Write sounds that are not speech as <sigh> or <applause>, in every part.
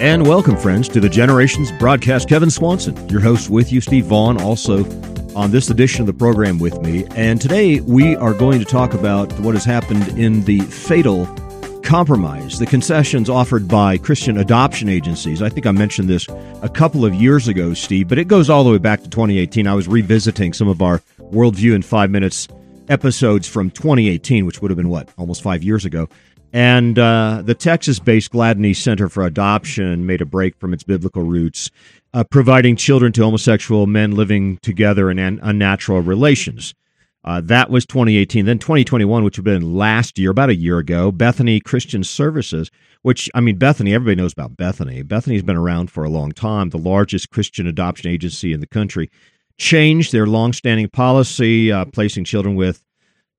And welcome, friends, to the Generations broadcast. Kevin Swanson, your host, with you, Steve Vaughn, also on this edition of the program with me. And today we are going to talk about what has happened in the fatal compromise, the concessions offered by Christian adoption agencies. I think I mentioned this a couple of years ago, Steve, but it goes all the way back to 2018. I was revisiting some of our Worldview in Five Minutes episodes from 2018, which would have been what, almost five years ago. And uh, the Texas based Gladney Center for Adoption made a break from its biblical roots, uh, providing children to homosexual men living together in an unnatural relations. Uh, that was 2018. Then 2021, which would have been last year, about a year ago, Bethany Christian Services, which, I mean, Bethany, everybody knows about Bethany. Bethany's been around for a long time, the largest Christian adoption agency in the country, changed their longstanding policy, uh, placing children with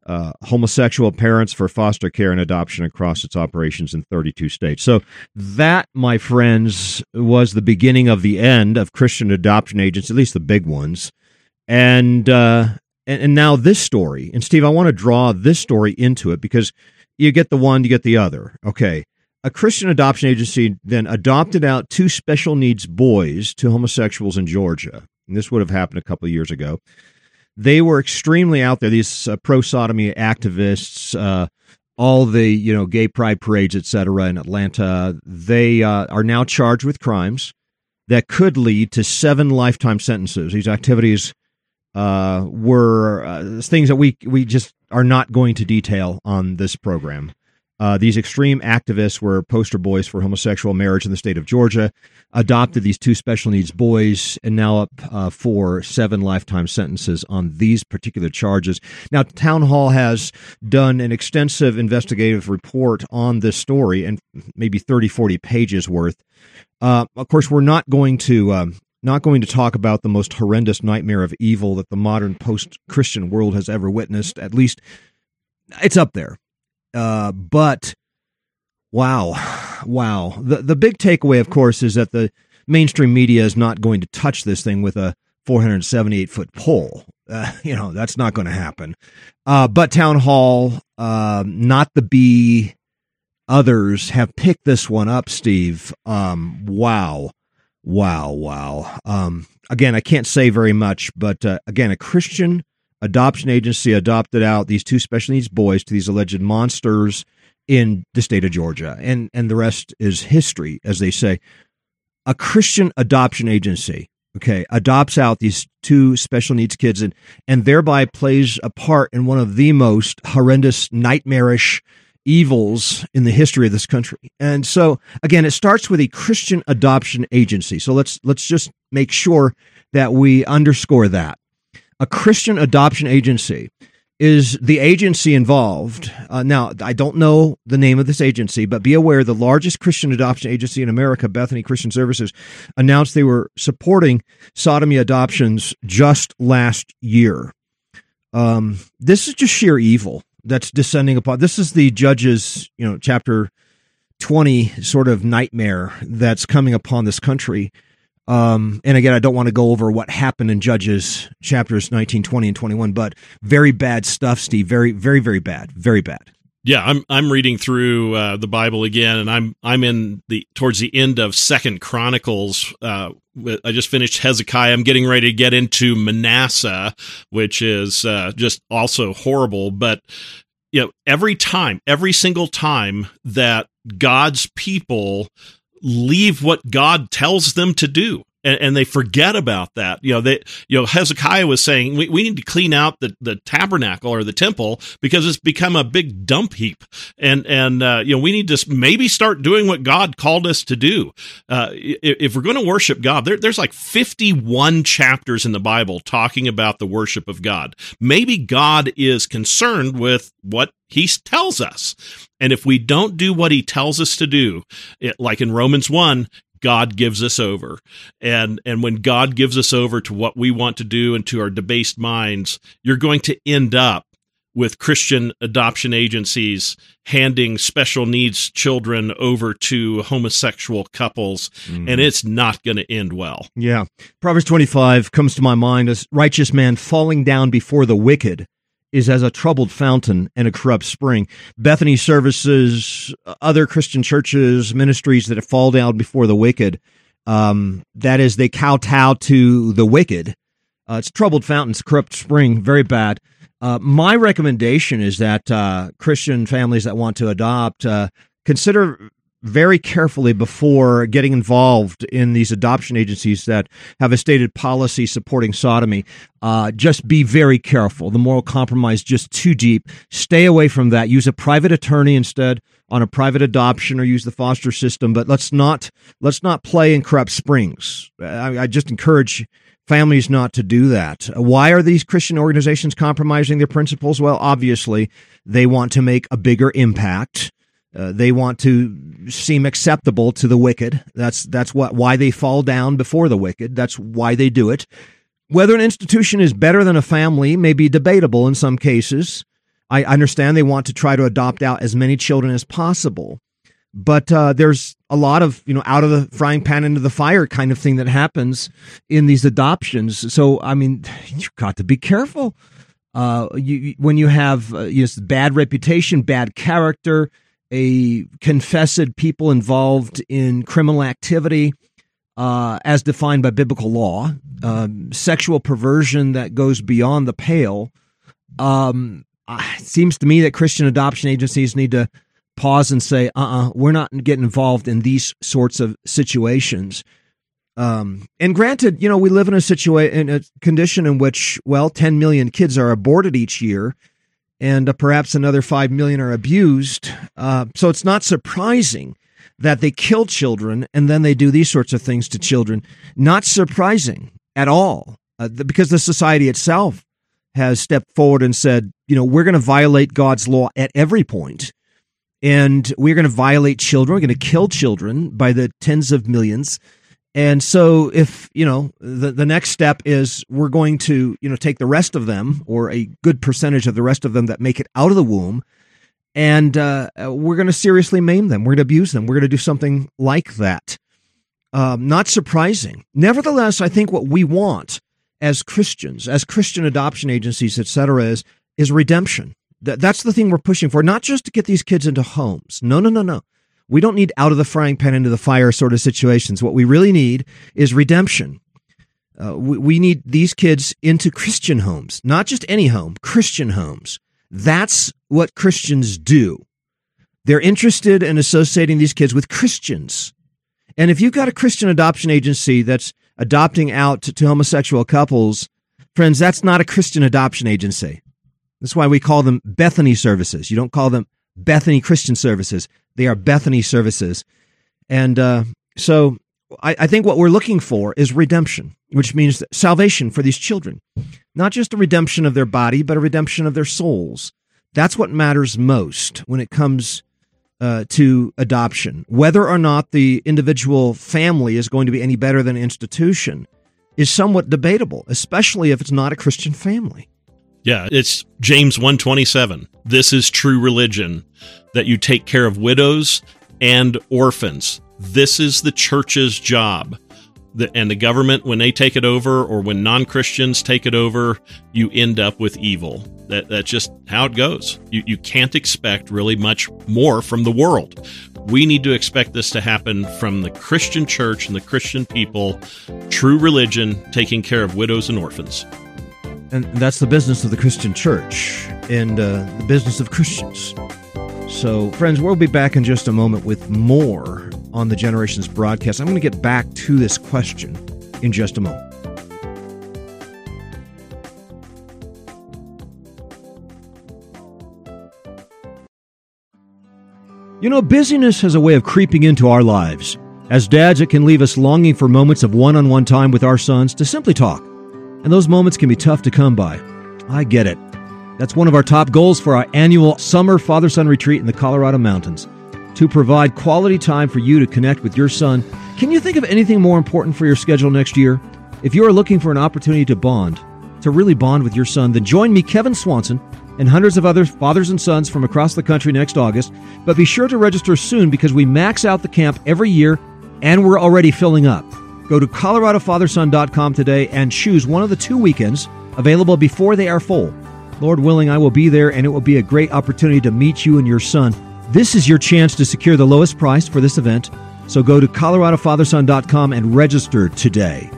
uh, homosexual parents for foster care and adoption across its operations in 32 states. So, that, my friends, was the beginning of the end of Christian adoption agents, at least the big ones. And, uh, and, and now this story. And, Steve, I want to draw this story into it because you get the one, you get the other. Okay. A Christian adoption agency then adopted out two special needs boys to homosexuals in Georgia. And this would have happened a couple of years ago they were extremely out there. These uh, pro sodomy activists, uh, all the you know gay pride parades, etc. in Atlanta, they uh, are now charged with crimes that could lead to seven lifetime sentences. These activities uh, were uh, things that we we just are not going to detail on this program. Uh, these extreme activists were poster boys for homosexual marriage in the state of Georgia, adopted these two special needs boys, and now up uh, for seven lifetime sentences on these particular charges. Now, Town Hall has done an extensive investigative report on this story, and maybe 30, 40 pages worth. Uh, of course, we're not going to. Um, not going to talk about the most horrendous nightmare of evil that the modern post Christian world has ever witnessed. At least it's up there. Uh, but wow, wow. The the big takeaway, of course, is that the mainstream media is not going to touch this thing with a 478 foot pole. Uh, <laughs> you know that's not going to happen. Uh, but town hall, uh, not the B, others have picked this one up. Steve, um, wow, wow, wow. Um, again, I can't say very much, but uh, again, a Christian adoption agency adopted out these two special needs boys to these alleged monsters in the state of Georgia. And and the rest is history, as they say. A Christian adoption agency, okay, adopts out these two special needs kids and and thereby plays a part in one of the most horrendous, nightmarish evils in the history of this country. And so again, it starts with a Christian adoption agency. So let's let's just make sure that we underscore that a Christian adoption agency is the agency involved. Uh, now, I don't know the name of this agency, but be aware the largest Christian adoption agency in America, Bethany Christian Services, announced they were supporting sodomy adoptions just last year. Um, this is just sheer evil that's descending upon. This is the judges, you know, chapter 20 sort of nightmare that's coming upon this country um, and again, I don't want to go over what happened in Judges chapters 19, 20, and 21, but very bad stuff, Steve. Very, very, very bad. Very bad. Yeah, I'm I'm reading through uh, the Bible again, and I'm I'm in the towards the end of Second Chronicles. Uh, I just finished Hezekiah. I'm getting ready to get into Manasseh, which is uh, just also horrible. But you know, every time, every single time that God's people leave what God tells them to do. And, and, they forget about that. You know, they, you know, Hezekiah was saying we, we need to clean out the, the tabernacle or the temple because it's become a big dump heap. And, and, uh, you know, we need to maybe start doing what God called us to do. Uh, if, we're going to worship God, there, there's like 51 chapters in the Bible talking about the worship of God. Maybe God is concerned with what he tells us. And if we don't do what he tells us to do, it, like in Romans 1, God gives us over. And and when God gives us over to what we want to do and to our debased minds, you're going to end up with Christian adoption agencies handing special needs children over to homosexual couples, mm. and it's not going to end well. Yeah. Proverbs 25 comes to my mind as righteous man falling down before the wicked is as a troubled fountain and a corrupt spring. Bethany services, other Christian churches, ministries that have fall down before the wicked, um, that is, they kowtow to the wicked. Uh, it's troubled fountains, corrupt spring, very bad. Uh, my recommendation is that uh, Christian families that want to adopt uh, consider very carefully before getting involved in these adoption agencies that have a stated policy supporting sodomy. Uh, just be very careful. The moral compromise just too deep. Stay away from that. Use a private attorney instead on a private adoption or use the foster system. But let's not let's not play in corrupt springs. I, I just encourage families not to do that. Why are these Christian organizations compromising their principles? Well, obviously, they want to make a bigger impact. Uh, they want to seem acceptable to the wicked. That's that's what why they fall down before the wicked. That's why they do it. Whether an institution is better than a family may be debatable in some cases. I understand they want to try to adopt out as many children as possible, but uh, there's a lot of you know out of the frying pan into the fire kind of thing that happens in these adoptions. So I mean, you've got to be careful. Uh, you, when you have uh, you know, bad reputation, bad character, a confessed people involved in criminal activity uh, as defined by biblical law, um, sexual perversion that goes beyond the pale. Um, it seems to me that Christian adoption agencies need to pause and say, uh uh-uh, uh, we are not getting involved in these sorts of situations. Um, and granted, you know, we live in a situation, in a condition in which, well, 10 million kids are aborted each year and uh, perhaps another 5 million are abused. Uh, so it's not surprising that they kill children and then they do these sorts of things to children. Not surprising at all uh, because the society itself has stepped forward and said, you know, we're going to violate God's law at every point. And we're going to violate children. We're going to kill children by the tens of millions. And so if, you know, the, the next step is we're going to, you know, take the rest of them or a good percentage of the rest of them that make it out of the womb and uh, we're going to seriously maim them. We're going to abuse them. We're going to do something like that. Um, not surprising. Nevertheless, I think what we want as Christians, as Christian adoption agencies, etc., is is redemption. that's the thing we're pushing for. Not just to get these kids into homes. No, no, no, no. We don't need out of the frying pan into the fire sort of situations. What we really need is redemption. Uh, we, we need these kids into Christian homes, not just any home, Christian homes. That's what Christians do. They're interested in associating these kids with Christians. And if you've got a Christian adoption agency that's adopting out to, to homosexual couples, friends, that's not a Christian adoption agency. That's why we call them Bethany services. You don't call them Bethany Christian services. They are Bethany services. And uh, so I, I, think what we're looking for is redemption, which means salvation for these children. Not just a redemption of their body, but a redemption of their souls. That's what matters most when it comes uh, to adoption. Whether or not the individual family is going to be any better than an institution is somewhat debatable, especially if it's not a Christian family. Yeah, it's James 127. This is true religion that you take care of widows and orphans. This is the church's job. The, and the government, when they take it over or when non Christians take it over, you end up with evil. That, that's just how it goes. You, you can't expect really much more from the world. We need to expect this to happen from the Christian church and the Christian people, true religion, taking care of widows and orphans. And that's the business of the Christian church and uh, the business of Christians. So, friends, we'll be back in just a moment with more on the Generations broadcast. I'm going to get back to this question in just a moment. You know, busyness has a way of creeping into our lives. As dads, it can leave us longing for moments of one on one time with our sons to simply talk. And those moments can be tough to come by. I get it. That's one of our top goals for our annual summer father son retreat in the Colorado Mountains to provide quality time for you to connect with your son. Can you think of anything more important for your schedule next year? If you are looking for an opportunity to bond, to really bond with your son, then join me, Kevin Swanson, and hundreds of other fathers and sons from across the country next August. But be sure to register soon because we max out the camp every year and we're already filling up. Go to coloradofatherson.com today and choose one of the two weekends available before they are full. Lord willing, I will be there, and it will be a great opportunity to meet you and your son. This is your chance to secure the lowest price for this event. So go to coloradofatherson.com and register today.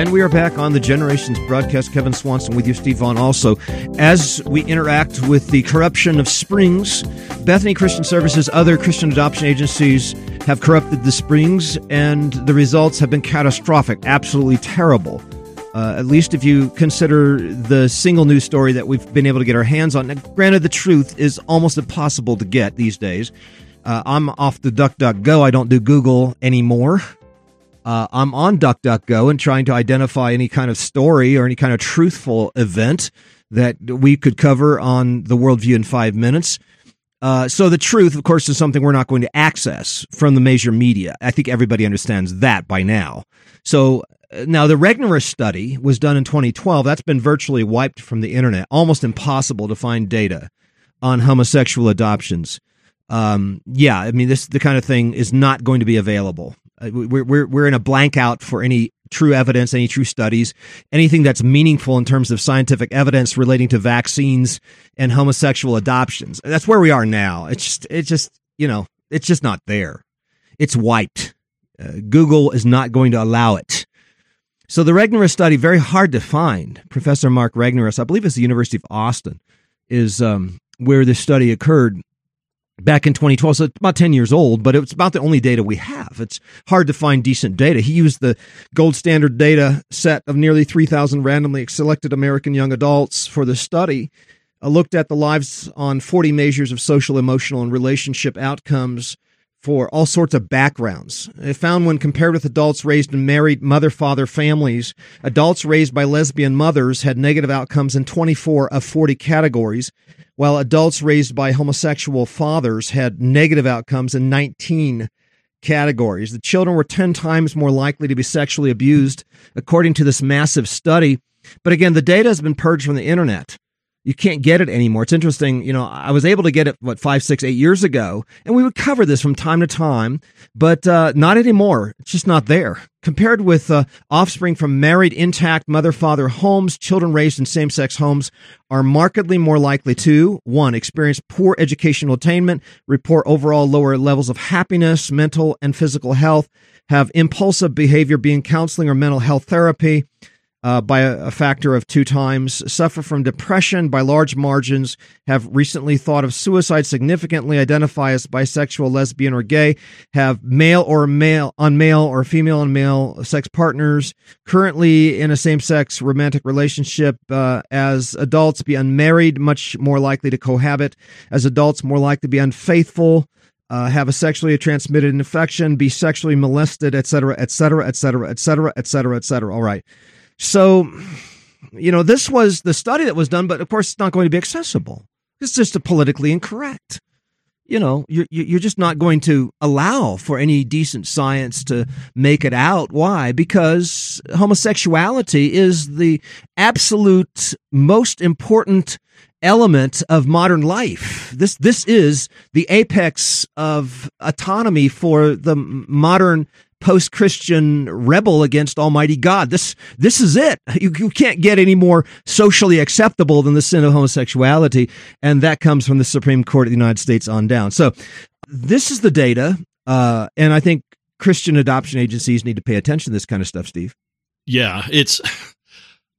And we are back on the Generations broadcast. Kevin Swanson with you, Steve Vaughn. Also, as we interact with the corruption of Springs, Bethany Christian Services, other Christian adoption agencies have corrupted the Springs, and the results have been catastrophic, absolutely terrible. Uh, at least if you consider the single news story that we've been able to get our hands on. Now, granted, the truth is almost impossible to get these days. Uh, I'm off the DuckDuckGo. I don't do Google anymore uh, I'm on DuckDuckGo and trying to identify any kind of story or any kind of truthful event that we could cover on the worldview in five minutes. Uh, so the truth, of course, is something we're not going to access from the major media. I think everybody understands that by now. So uh, now the Regnerus study was done in 2012. That's been virtually wiped from the internet. Almost impossible to find data on homosexual adoptions. Um, yeah, I mean, this the kind of thing is not going to be available. Uh, we're, we're, we're in a blank out for any true evidence, any true studies, anything that's meaningful in terms of scientific evidence relating to vaccines and homosexual adoptions. That's where we are now. It's just, it's just, you know, it's just not there. It's wiped. Uh, Google is not going to allow it. So the Regnerus study, very hard to find. Professor Mark Regnerus, I believe it's the University of Austin, is um, where this study occurred back in 2012. So about 10 years old, but it's about the only data we have. It's hard to find decent data. He used the gold standard data set of nearly 3,000 randomly selected American young adults for the study. I looked at the lives on 40 measures of social, emotional, and relationship outcomes for all sorts of backgrounds. It found when compared with adults raised in married mother father families, adults raised by lesbian mothers had negative outcomes in 24 of 40 categories while adults raised by homosexual fathers had negative outcomes in 19 categories. The children were 10 times more likely to be sexually abused, according to this massive study. But again, the data has been purged from the internet you can't get it anymore. It's interesting. You know, I was able to get it, what, five, six, eight years ago, and we would cover this from time to time, but uh, not anymore. It's just not there. Compared with uh, offspring from married, intact mother father homes, children raised in same sex homes are markedly more likely to one, experience poor educational attainment, report overall lower levels of happiness, mental and physical health, have impulsive behavior, be in counseling or mental health therapy uh, by a, a, factor of two times, suffer from depression by large margins, have recently thought of suicide significantly, identify as bisexual, lesbian, or gay, have male or male on male or female and male sex partners, currently in a same sex romantic relationship uh, as adults, be unmarried, much more likely to cohabit, as adults, more likely to be unfaithful. Uh, have a sexually transmitted infection, be sexually molested, etc., etc., etc., etc., etc., etc. All right. So, you know, this was the study that was done, but of course, it's not going to be accessible. It's just politically incorrect. You know, you're, you're just not going to allow for any decent science to make it out. Why? Because homosexuality is the absolute most important element of modern life. This this is the apex of autonomy for the modern post-Christian rebel against Almighty God. This this is it. You, you can't get any more socially acceptable than the sin of homosexuality, and that comes from the Supreme Court of the United States on down. So this is the data, uh, and I think Christian adoption agencies need to pay attention to this kind of stuff, Steve. Yeah, it's. <laughs>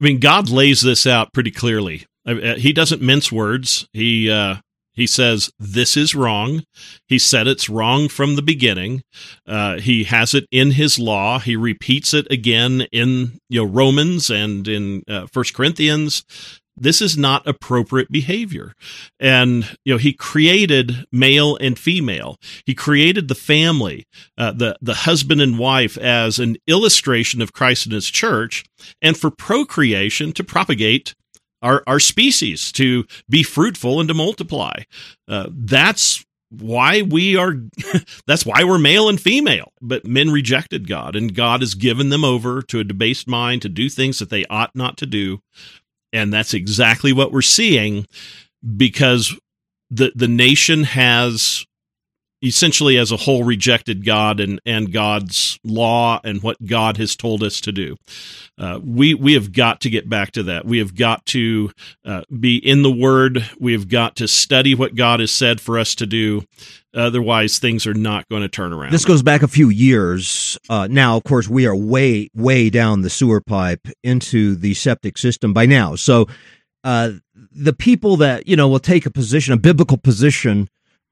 I mean, God lays this out pretty clearly. Uh, he doesn't mince words. He uh, he says, This is wrong. He said it's wrong from the beginning. Uh, he has it in his law. He repeats it again in you know, Romans and in uh, First Corinthians. This is not appropriate behavior. And, you know, he created male and female. He created the family, uh, the, the husband and wife as an illustration of Christ and his church and for procreation to propagate our, our species to be fruitful and to multiply. Uh, that's why we are <laughs> that's why we're male and female but men rejected god and god has given them over to a debased mind to do things that they ought not to do and that's exactly what we're seeing because the the nation has essentially as a whole rejected God and, and God's law and what God has told us to do. Uh, we we have got to get back to that. We have got to uh, be in the Word. We have got to study what God has said for us to do. Otherwise, things are not going to turn around. This goes back a few years. Uh, now, of course, we are way way down the sewer pipe into the septic system by now. So, uh, the people that you know will take a position, a biblical position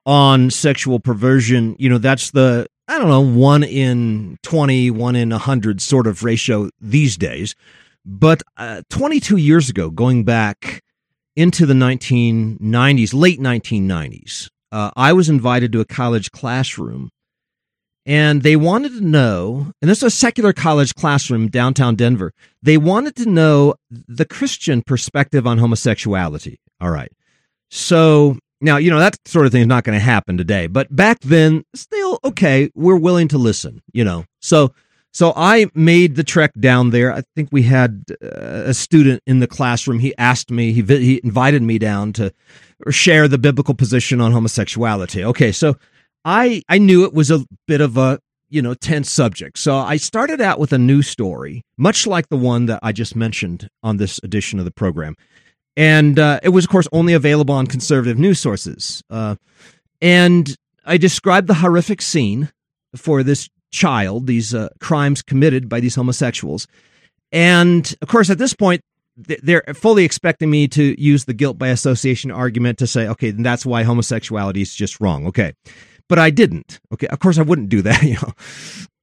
on sexual perversion, you know, that's the, I don't know, one in 20, one in 100 sort of ratio these days. But uh, 22 years ago, going back into the 1990s, late 1990s, uh, I was invited to a college classroom and they wanted to know, and this is a secular college classroom downtown Denver. They wanted to know the Christian perspective on homosexuality. All right. So now, you know, that sort of thing is not going to happen today, but back then, still, okay, we're willing to listen, you know. So, so I made the trek down there. I think we had uh, a student in the classroom. He asked me, he, he invited me down to share the biblical position on homosexuality. Okay, so I, I knew it was a bit of a, you know, tense subject. So I started out with a new story, much like the one that I just mentioned on this edition of the program and uh, it was, of course, only available on conservative news sources. Uh, and I described the horrific scene for this child, these uh, crimes committed by these homosexuals. And of course, at this point, they're fully expecting me to use the guilt by association argument to say, okay, then that's why homosexuality is just wrong. Okay. But I didn't. Okay. Of course, I wouldn't do that. <laughs> You know,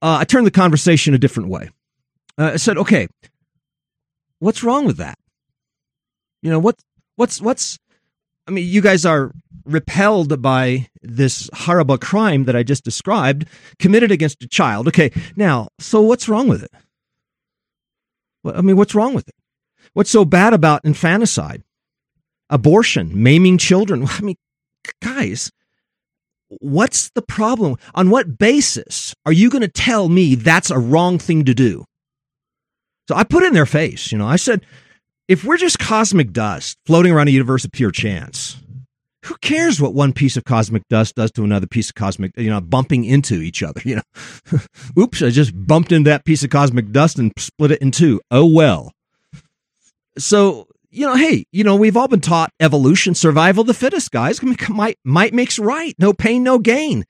uh, I turned the conversation a different way. Uh, I said, okay, what's wrong with that? You know, what what's what's I mean, you guys are repelled by this horrible crime that I just described committed against a child. Okay, now, so what's wrong with it? Well, I mean, what's wrong with it? What's so bad about infanticide, abortion, maiming children? <laughs> I mean, guys, what's the problem? On what basis are you going to tell me that's a wrong thing to do? So I put in their face, you know, I said, if we're just cosmic dust floating around a universe of pure chance, who cares what one piece of cosmic dust does to another piece of cosmic, you know, bumping into each other, <laughs> you know? <laughs> Oops, I just bumped into that piece of cosmic dust and split it in two. Oh well. So, you know, hey, you know, we've all been taught evolution, survival the fittest, guys. Might might makes right. No pain, no gain.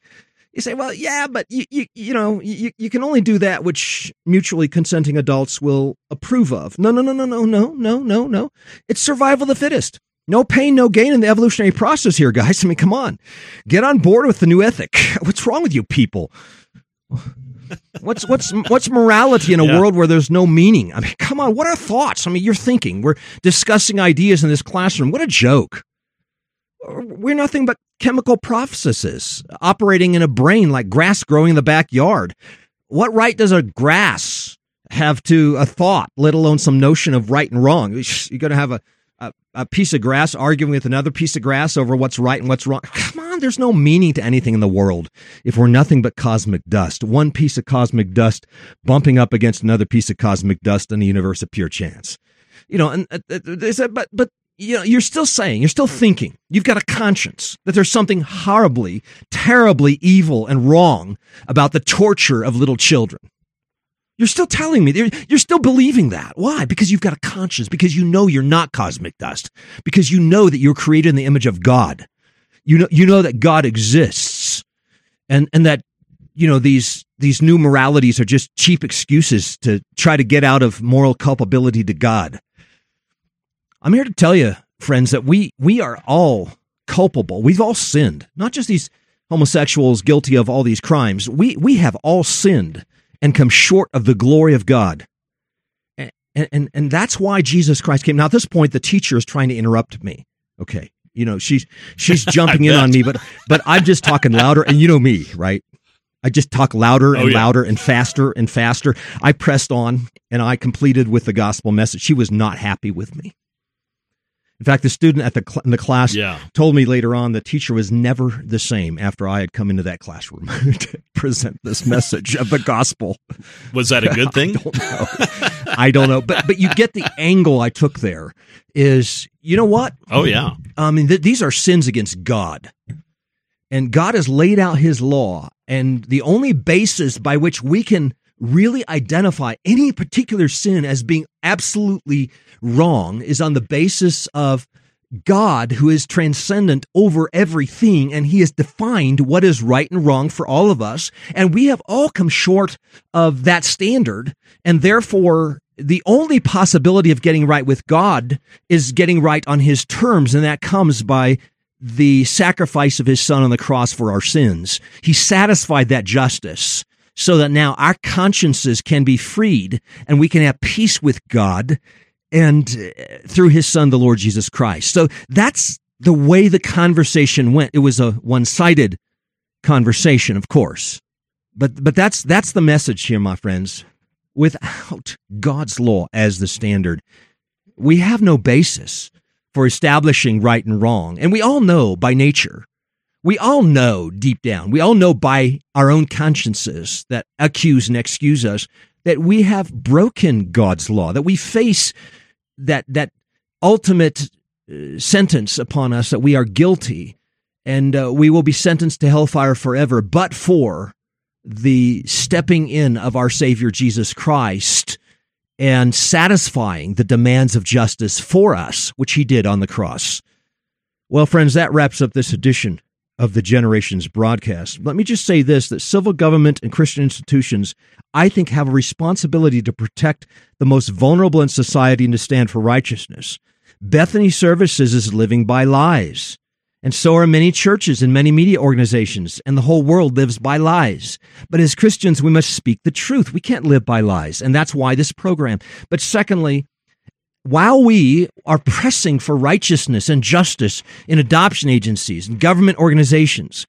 You say, well, yeah, but you, you, you know, you, you can only do that which mutually consenting adults will approve of. No, no, no, no, no, no, no, no, no. It's survival of the fittest. No pain, no gain in the evolutionary process here, guys. <laughs> I mean, come on. Get on board with the new ethic. <laughs> What's wrong with you people? <laughs> what's what's what's morality in a yeah. world where there's no meaning? I mean, come on, what are thoughts? I mean, you're thinking. We're discussing ideas in this classroom. What a joke we're nothing but chemical processes operating in a brain like grass growing in the backyard. What right does a grass have to a thought, let alone some notion of right and wrong? You're going to have a, a, a, piece of grass arguing with another piece of grass over what's right and what's wrong. Come on, there's no meaning to anything in the world if we're nothing but cosmic dust. One piece of cosmic dust bumping up against another piece of cosmic dust in the universe of pure chance. You know, and uh, uh they said, but but you know, you're still saying, you're still hmm. thinking, you've got a conscience that there's something horribly, terribly evil and wrong about the torture of little children. You're still telling me, you're still believing that. Why? Because you've got a conscience, because you know you're not cosmic dust, because you know that you're created in the image of God. You know, you know that God exists and, and that, you know, these, these new moralities are just cheap excuses to try to get out of moral culpability to God. I'm here to tell you, friends, that we we are all culpable. We've all sinned. Not just these homosexuals guilty of all these crimes. We we have all sinned and come short of the glory of God. And, and, and that's why Jesus Christ came. Now, at this point, the teacher is trying to interrupt me. Okay. You know, she's she's <laughs> jumping in on me, but but I'm just talking louder. And you know me, right? I just talk louder oh, and oh, yeah. louder and faster and faster. I pressed on and I completed with the gospel message. She was not happy with me. In fact, the student at the cl- in the class yeah. told me later on the teacher was never the same after I had come into that classroom <laughs> to present this message of the gospel. Was that a good <laughs> thing? I don't know. I don't know. But but you get the angle I took there is you know what? Oh yeah. I mean th- these are sins against God. And God has laid out his law. And the only basis by which we can really identify any particular sin as being absolutely wrong is on the basis of God who is transcendent over everything and he has defined what is right and wrong for all of us. And we have all come short of that standard. And therefore, the only possibility of getting right with God is getting right on his terms. And that comes by the sacrifice of his son on the cross for our sins. He satisfied that justice so that now our consciences can be freed and we can have peace with God and uh, through his son, the Lord Jesus Christ. So that's the way the conversation went. It was a one sided conversation, of course. But, but that's, that's the message here, my friends. Without God's law as the standard, we have no basis for establishing right and wrong. And we all know by nature, we all know deep down, we all know by our own consciences that accuse and excuse us that we have broken God's law, that we face that that ultimate uh, sentence upon us that we are guilty and uh, we will be sentenced to hellfire forever, but for the stepping in of our Savior Jesus Christ and satisfying the demands of justice for us, which he did on the cross. Well, friends, that wraps up this edition of the Generations broadcast. Let me just say this that civil government and Christian institutions, I think, have a responsibility to protect the most vulnerable in society and to stand for righteousness. Bethany Services is living by lies. And so are many churches and many media organizations, and the whole world lives by lies. But as Christians, we must speak the truth. We can't live by lies, and that's why this program. But secondly, while we are pressing for righteousness and justice in adoption agencies and government organizations,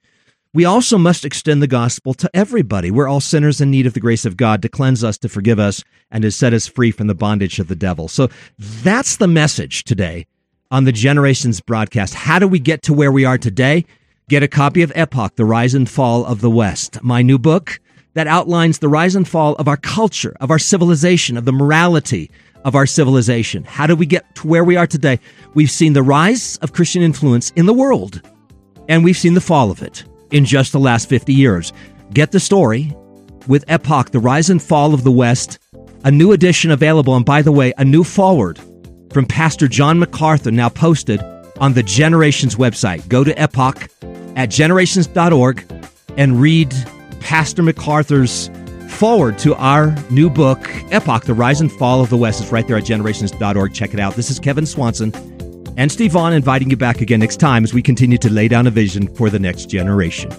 we also must extend the gospel to everybody. We're all sinners in need of the grace of God to cleanse us, to forgive us, and to set us free from the bondage of the devil. So that's the message today on the Generations broadcast. How do we get to where we are today? Get a copy of Epoch, The Rise and Fall of the West, my new book that outlines the rise and fall of our culture, of our civilization, of the morality of our civilization. How did we get to where we are today? We've seen the rise of Christian influence in the world, and we've seen the fall of it in just the last 50 years. Get the story with Epoch, The Rise and Fall of the West, a new edition available, and by the way, a new forward from Pastor John MacArthur now posted on the Generations website. Go to epoch at generations.org and read Pastor MacArthur's forward to our new book, Epoch, The Rise and Fall of the West. It's right there at generations.org. Check it out. This is Kevin Swanson and Steve Vaughn inviting you back again next time as we continue to lay down a vision for the next generation.